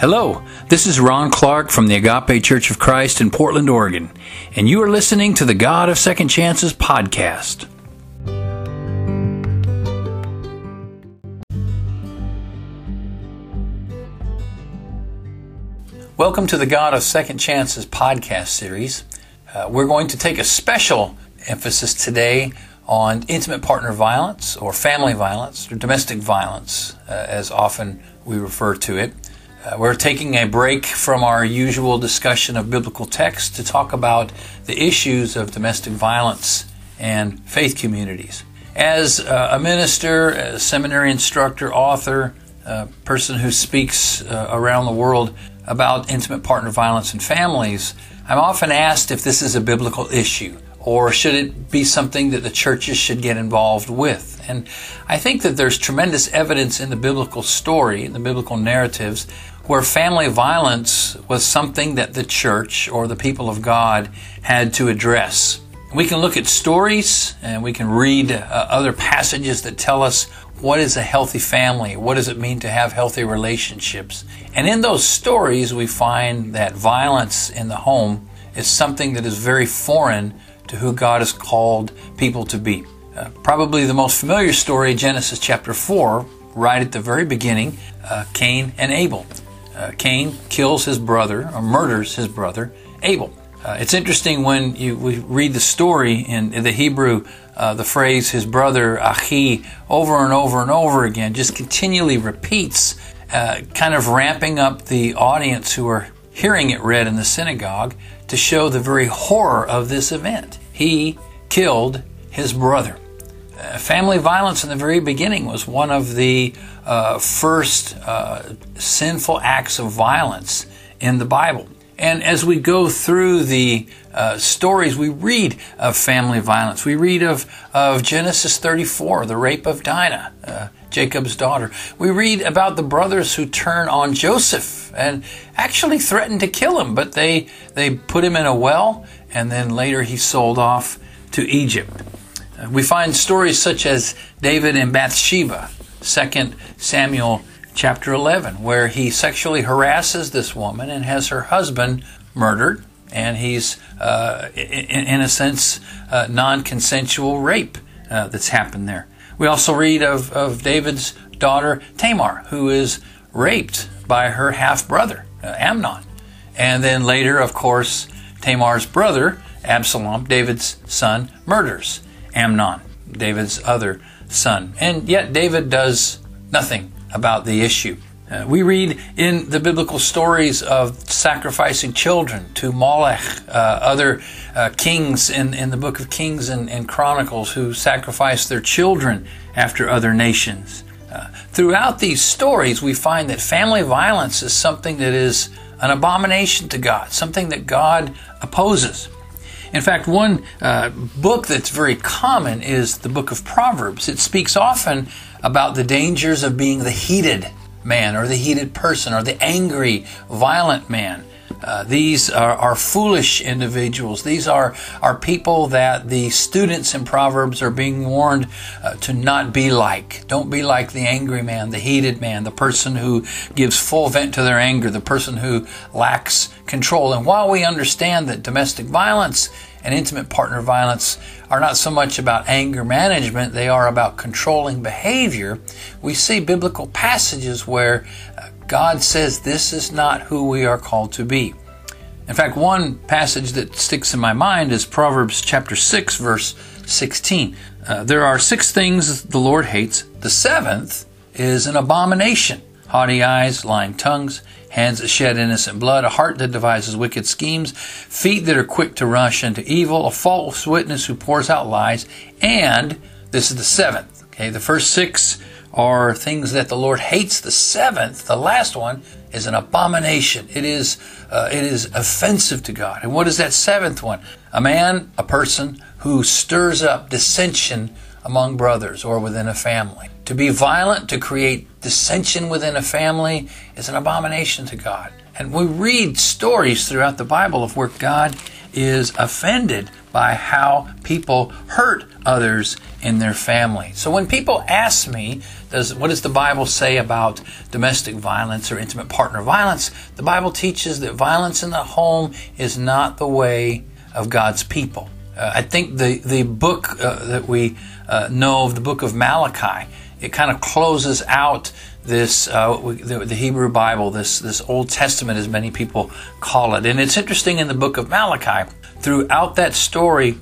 Hello, this is Ron Clark from the Agape Church of Christ in Portland, Oregon, and you are listening to the God of Second Chances podcast. Welcome to the God of Second Chances podcast series. Uh, we're going to take a special emphasis today on intimate partner violence or family violence or domestic violence, uh, as often we refer to it. Uh, we're taking a break from our usual discussion of biblical text to talk about the issues of domestic violence and faith communities. As uh, a minister, a seminary instructor, author, a person who speaks uh, around the world about intimate partner violence in families, I'm often asked if this is a biblical issue or should it be something that the churches should get involved with? And I think that there's tremendous evidence in the biblical story, in the biblical narratives, where family violence was something that the church or the people of God had to address. We can look at stories and we can read uh, other passages that tell us what is a healthy family? What does it mean to have healthy relationships? And in those stories, we find that violence in the home is something that is very foreign to who God has called people to be. Uh, probably the most familiar story, Genesis chapter 4, right at the very beginning, uh, Cain and Abel uh, Cain kills his brother or murders his brother Abel. Uh, it's interesting when you we read the story in, in the Hebrew, uh, the phrase "his brother Achi" over and over and over again, just continually repeats, uh, kind of ramping up the audience who are hearing it read in the synagogue to show the very horror of this event. He killed his brother. Uh, family violence in the very beginning was one of the uh, first uh, sinful acts of violence in the Bible. And as we go through the uh, stories, we read of family violence. We read of, of Genesis 34, the rape of Dinah, uh, Jacob's daughter. We read about the brothers who turn on Joseph and actually threaten to kill him, but they, they put him in a well, and then later he's sold off to Egypt. We find stories such as David and Bathsheba, 2 Samuel chapter 11, where he sexually harasses this woman and has her husband murdered, and he's, uh, in, a sense, uh, non consensual rape uh, that's happened there. We also read of, of David's daughter Tamar, who is raped by her half brother, uh, Amnon. And then later, of course, Tamar's brother, Absalom, David's son, murders Amnon, David's other son. And yet David does nothing about the issue. Uh, we read in the biblical stories of sacrificing children to Molech, uh, other uh, kings in, in the book of Kings and, and, Chronicles who sacrificed their children after other nations. Uh, throughout these stories, we find that family violence is something that is an abomination to God, something that God opposes. In fact, one uh, book that's very common is the book of Proverbs. It speaks often about the dangers of being the heated man or the heated person or the angry, violent man. Uh, these are, are, foolish individuals. These are, are people that the students in Proverbs are being warned uh, to not be like. Don't be like the angry man, the heated man, the person who gives full vent to their anger, the person who lacks control. And while we understand that domestic violence and intimate partner violence are not so much about anger management, they are about controlling behavior, we see biblical passages where uh, God says this is not who we are called to be. In fact, one passage that sticks in my mind is Proverbs chapter 6, verse 16. Uh, there are six things the Lord hates. The seventh is an abomination haughty eyes, lying tongues, hands that shed innocent blood, a heart that devises wicked schemes, feet that are quick to rush into evil, a false witness who pours out lies, and this is the seventh. Okay, the first six are things that the Lord hates. The seventh, the last one, is an abomination. It is uh, it is offensive to God. And what is that seventh one? A man, a person who stirs up dissension among brothers or within a family. To be violent, to create dissension within a family, is an abomination to God. And we read stories throughout the Bible of where God is offended by how people hurt others in their family. So when people ask me, does what does the Bible say about domestic violence or intimate partner violence? The Bible teaches that violence in the home is not the way of God's people. Uh, I think the the book uh, that we uh, know of, the book of Malachi, it kind of closes out this uh, the, the, Hebrew Bible, this this Old Testament, as many people call it. And it's interesting in the book of Malachi, throughout that story,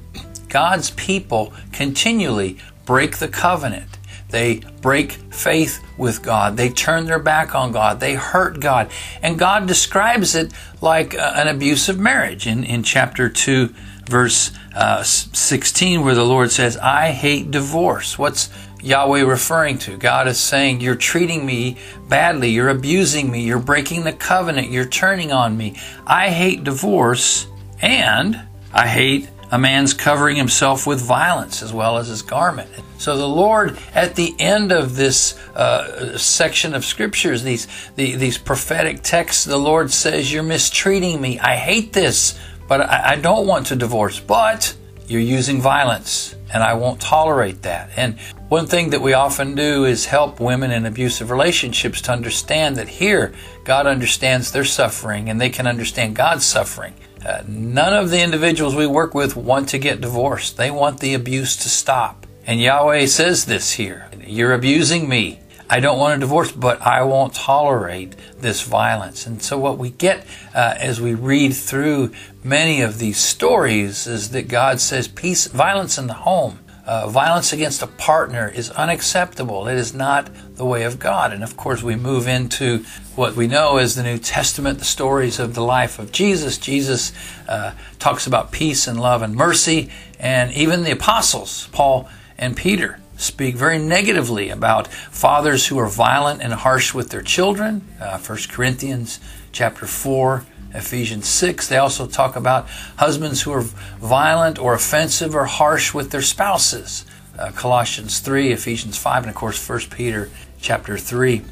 God's people continually break the covenant. They break faith with God. They turn their back on God. They hurt God. And God describes it like uh, an abusive marriage in, in chapter 2, verse uh, 16, where the Lord says, I hate divorce. What's Yahweh referring to? God is saying, You're treating me badly. You're abusing me. You're breaking the covenant. You're turning on me. I hate divorce and I hate a man's covering himself with violence as well as his garment. So the Lord, at the end of this uh, section of scriptures, these the, these prophetic texts, the Lord says, "You're mistreating me. I hate this, but I, I don't want to divorce. But you're using violence, and I won't tolerate that." And one thing that we often do is help women in abusive relationships to understand that here God understands their suffering, and they can understand God's suffering. Uh, none of the individuals we work with want to get divorced. They want the abuse to stop. And Yahweh says this here You're abusing me. I don't want a divorce, but I won't tolerate this violence. And so, what we get uh, as we read through many of these stories is that God says peace, violence in the home uh, violence against a partner is unacceptable. It is not the way of God. And of course, we move into what we know as the New Testament, the stories of the life of Jesus. Jesus uh, talks about peace and love and mercy. And even the apostles, Paul and Peter, speak very negatively about fathers who are violent and harsh with their children. Uh, 1 Corinthians chapter 4 Ephesians 6. They also talk about husbands who are violent or offensive or harsh with their spouses. Uh, Colossians 3, Ephesians 5, and of course 1 Peter chapter 3.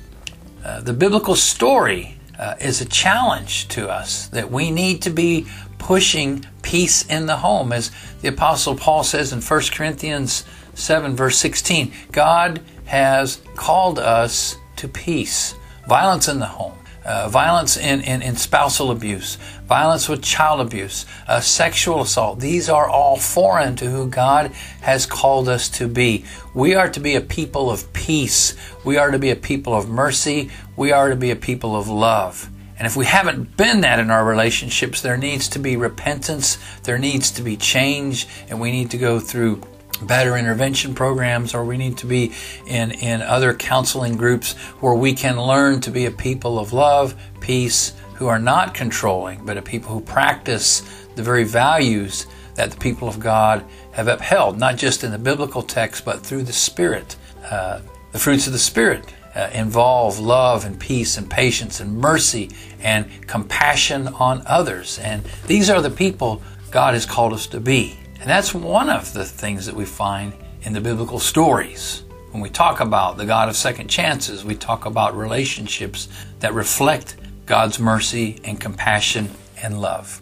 Uh, the biblical story uh, is a challenge to us that we need to be pushing peace in the home. As the Apostle Paul says in 1 Corinthians 7, verse 16, God has called us to peace, violence in the home uh, violence in, in, in, spousal abuse, violence with child abuse, uh, sexual assault. These are all foreign to who God has called us to be. We are to be a people of peace. We are to be a people of mercy. We are to be a people of love. And if we haven't been that in our relationships, there needs to be repentance, there needs to be change, and we need to go through batterer intervention programs or we need to be in, in other counseling groups where we can learn to be a people of love, peace, who are not controlling, but a people who practice the very values that the people of God have upheld, not just in the biblical text, but through the Spirit. Uh, the fruits of the Spirit uh, involve love and peace and patience and mercy and compassion on others. And these are the people God has called us to be. And that's one of the things that we find in the biblical stories. When we talk about the God of second chances, we talk about relationships that reflect God's mercy and compassion and love.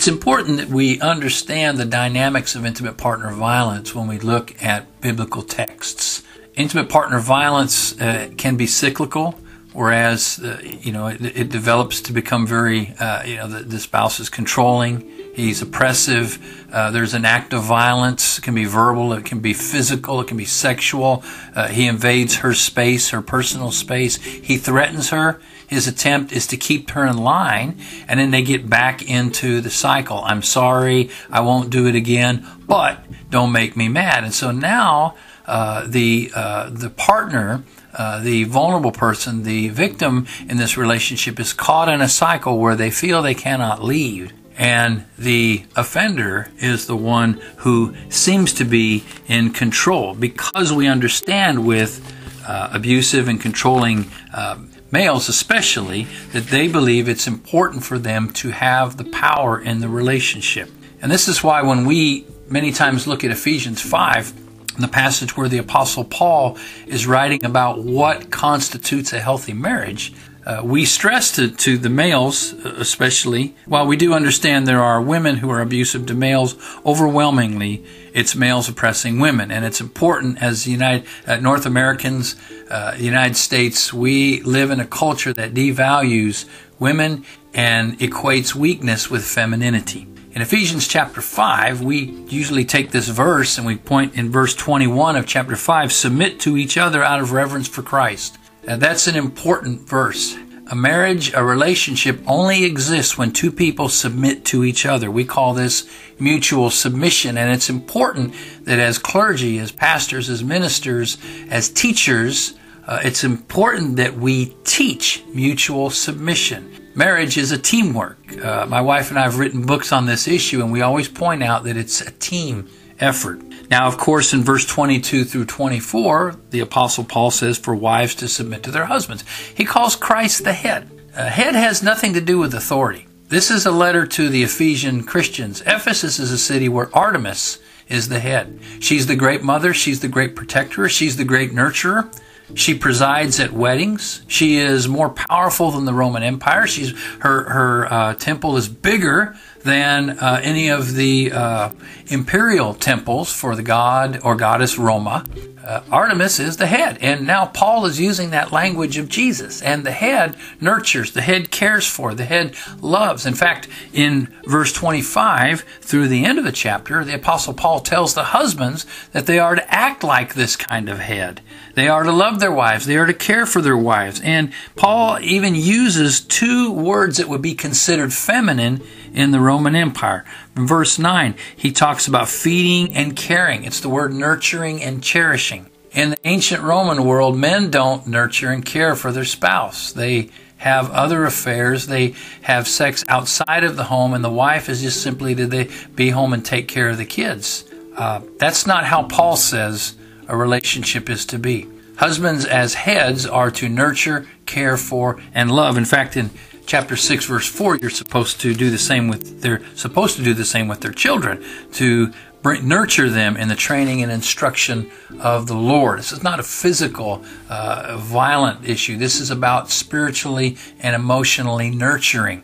It's important that we understand the dynamics of intimate partner violence when we look at biblical texts. Intimate partner violence uh, can be cyclical, whereas uh, you know it, it, develops to become very uh, you know the, the, spouse is controlling, he's oppressive. Uh, there's an act of violence. It can be verbal, it can be physical, it can be sexual. Uh, he invades her space, her personal space. He threatens her his attempt is to keep her in line, and then they get back into the cycle. I'm sorry, I won't do it again, but don't make me mad. And so now uh, the uh, the partner. Uh, the vulnerable person, the victim in this relationship, is caught in a cycle where they feel they cannot leave. And the offender is the one who seems to be in control because we understand with uh, abusive and controlling uh, males especially, that they believe it's important for them to have the power in the relationship. And this is why when we many times look at Ephesians 5, the passage where the Apostle Paul is writing about what constitutes a healthy marriage, uh, we stress to, to the males, uh, especially, while we do understand there are women who are abusive to males, overwhelmingly it's males oppressing women. And it's important as United, uh, North Americans, uh, United States, we live in a culture that devalues women and equates weakness with femininity. In Ephesians chapter 5, we usually take this verse and we point in verse 21 of chapter 5 submit to each other out of reverence for Christ. Now, that's an important verse. A marriage, a relationship only exists when two people submit to each other. We call this mutual submission. And it's important that as clergy, as pastors, as ministers, as teachers, uh, it's important that we teach mutual submission marriage is a teamwork. Uh, my wife and I have written books on this issue, and we always point out that it's a team effort. Now, of course, in verse 22 through 24, the Apostle Paul says for wives to submit to their husbands. He calls Christ the head. Uh, head has nothing to do with authority. This is a letter to the Ephesian Christians. Ephesus is a city where Artemis is the head. She's the great mother, she's the great protector, she's the great nurturer. She presides at weddings. She is more powerful than the Roman Empire. She's her her uh, temple is bigger than uh, any of the uh, imperial temples for the god or goddess Roma. Uh, Artemis is the head. And now Paul is using that language of Jesus. And the head nurtures, the head cares for, the head loves. In fact, in verse 25 through the end of the chapter, the Apostle Paul tells the husbands that they are to act like this kind of head. They are to love their wives, they are to care for their wives. And Paul even uses two words that would be considered feminine in the Roman Empire. In verse 9, he talks about feeding and caring. It's the word nurturing and cherishing. In the ancient Roman world, men don't nurture and care for their spouse. They have other affairs. They have sex outside of the home, and the wife is just simply to be home and take care of the kids. Uh, that's not how Paul says a relationship is to be. Husbands, as heads, are to nurture, care for, and love. In fact, in chapter 6 verse 4 you're supposed to do the same with they're supposed to do the same with their children to bring, nurture them in the training and instruction of the lord. This is not a physical uh, violent issue. This is about spiritually and emotionally nurturing.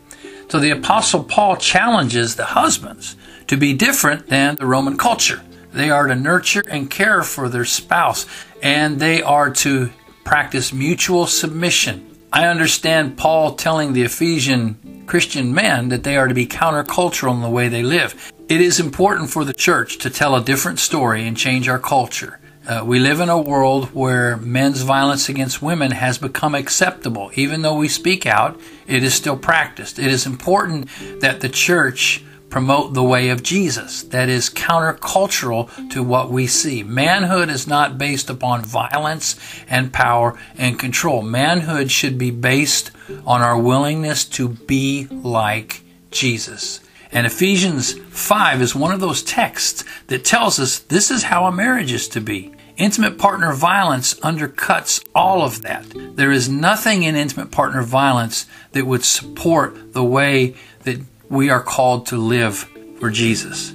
So the apostle paul challenges the husbands to be different than the roman culture. They are to nurture and care for their spouse and they are to practice mutual submission I understand Paul telling the Ephesian Christian men that they are to be countercultural in the way they live. It is important for the church to tell a different story and change our culture. Uh, we live in a world where men's violence against women has become acceptable. Even though we speak out, it is still practiced. It is important that the church promote the way of Jesus that is countercultural to what we see. Manhood is not based upon violence and power and control. Manhood should be based on our willingness to be like Jesus. And Ephesians 5 is one of those texts that tells us this is how a marriage is to be. Intimate partner violence undercuts all of that. There is nothing in intimate partner violence that would support the way that we are called to live for Jesus.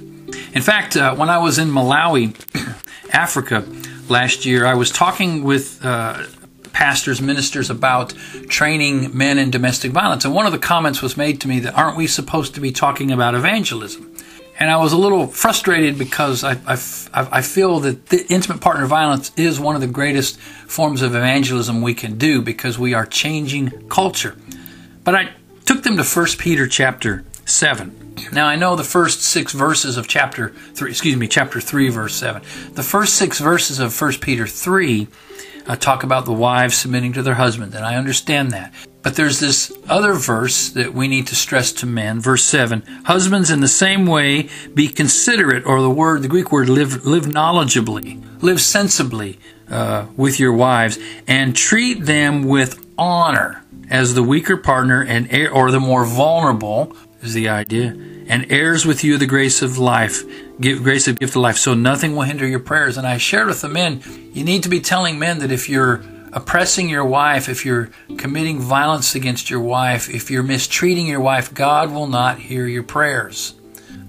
In fact, uh, when I was in Malawi, Africa, last year, I was talking with uh, pastors, ministers about training men in domestic violence. And one of the comments was made to me that aren't we supposed to be talking about evangelism? And I was a little frustrated because I, I, I feel that intimate partner violence is one of the greatest forms of evangelism we can do because we are changing culture. But I took them to 1 Peter chapter 7. Now I know the first six verses of chapter 3, excuse me, chapter 3, verse 7. The first six verses of 1 Peter 3 uh, talk about the wives submitting to their husband, and I understand that. But there's this other verse that we need to stress to men, verse 7. Husbands, in the same way, be considerate, or the word, the Greek word, live, live knowledgeably, live sensibly uh, with your wives, and treat them with honor as the weaker partner and or the more vulnerable is the idea. And heirs with you the grace of life, give grace of gift of life, so nothing will hinder your prayers. And I shared with the men, you need to be telling men that if you're oppressing your wife, if you're committing violence against your wife, if you're mistreating your wife, God will not hear your prayers.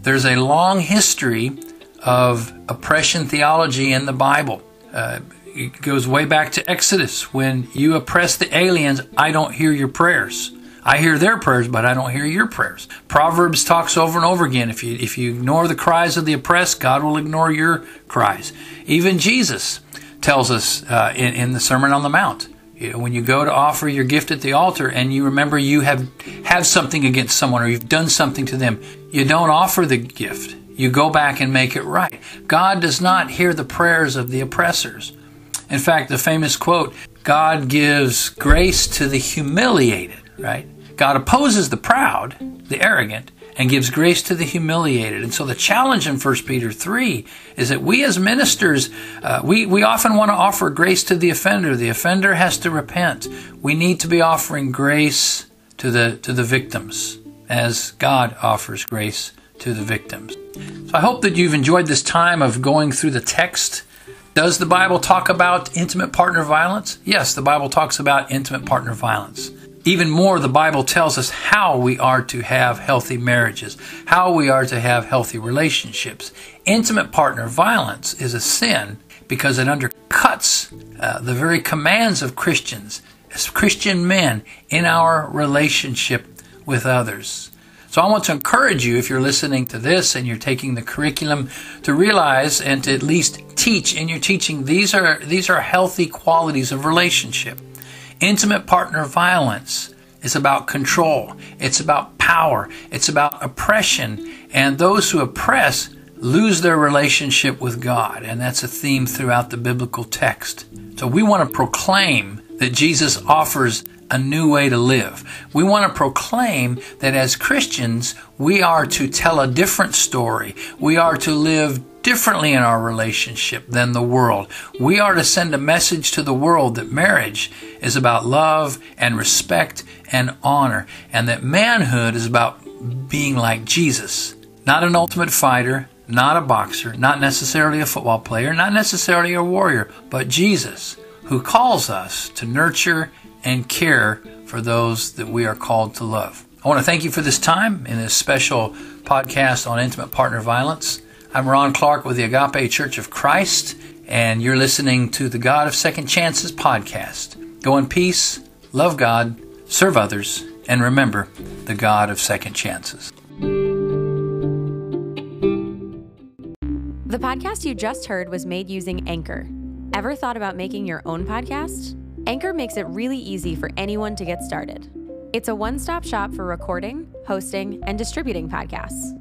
There's a long history of oppression theology in the Bible. Uh, it goes way back to Exodus. When you oppress the aliens, I don't hear your prayers. I hear their prayers, but I don't hear your prayers. Proverbs talks over and over again. If you if you ignore the cries of the oppressed, God will ignore your cries. Even Jesus tells us uh, in, in the Sermon on the Mount. You know, when you go to offer your gift at the altar and you remember you have have something against someone or you've done something to them, you don't offer the gift. You go back and make it right. God does not hear the prayers of the oppressors. In fact, the famous quote, God gives grace to the humiliated, right? God opposes the proud, the arrogant, and gives grace to the humiliated. And so the challenge in 1 Peter 3 is that we as ministers, uh, we, we often want to offer grace to the offender. The offender has to repent. We need to be offering grace to the, to the victims as God offers grace to the victims. So I hope that you've enjoyed this time of going through the text. Does the Bible talk about intimate partner violence? Yes, the Bible talks about intimate partner violence. Even more, the Bible tells us how we are to have healthy marriages, how we are to have healthy relationships. Intimate partner violence is a sin because it undercuts uh, the very commands of Christians, as Christian men, in our relationship with others. So I want to encourage you, if you're listening to this and you're taking the curriculum, to realize and to at least teach in your teaching these are these are healthy qualities of relationship. Intimate partner violence is about control, it's about power, it's about oppression, and those who oppress lose their relationship with God. And that's a theme throughout the biblical text. So we want to proclaim that Jesus offers a new way to live. We want to proclaim that as Christians, we are to tell a different story. We are to live differently in our relationship than the world. We are to send a message to the world that marriage is about love and respect and honor, and that manhood is about being like Jesus. Not an ultimate fighter, not a boxer, not necessarily a football player, not necessarily a warrior, but Jesus, who calls us to nurture and care for those that we are called to love. I want to thank you for this time in this special podcast on intimate partner violence. I'm Ron Clark with the Agape Church of Christ, and you're listening to the God of Second Chances podcast. Go in peace, love God, serve others, and remember the God of second chances. The podcast you just heard was made using Anchor. Ever thought about making your own podcast? Anchor makes it really easy for anyone to get started. It's a one stop shop for recording, hosting, and distributing podcasts.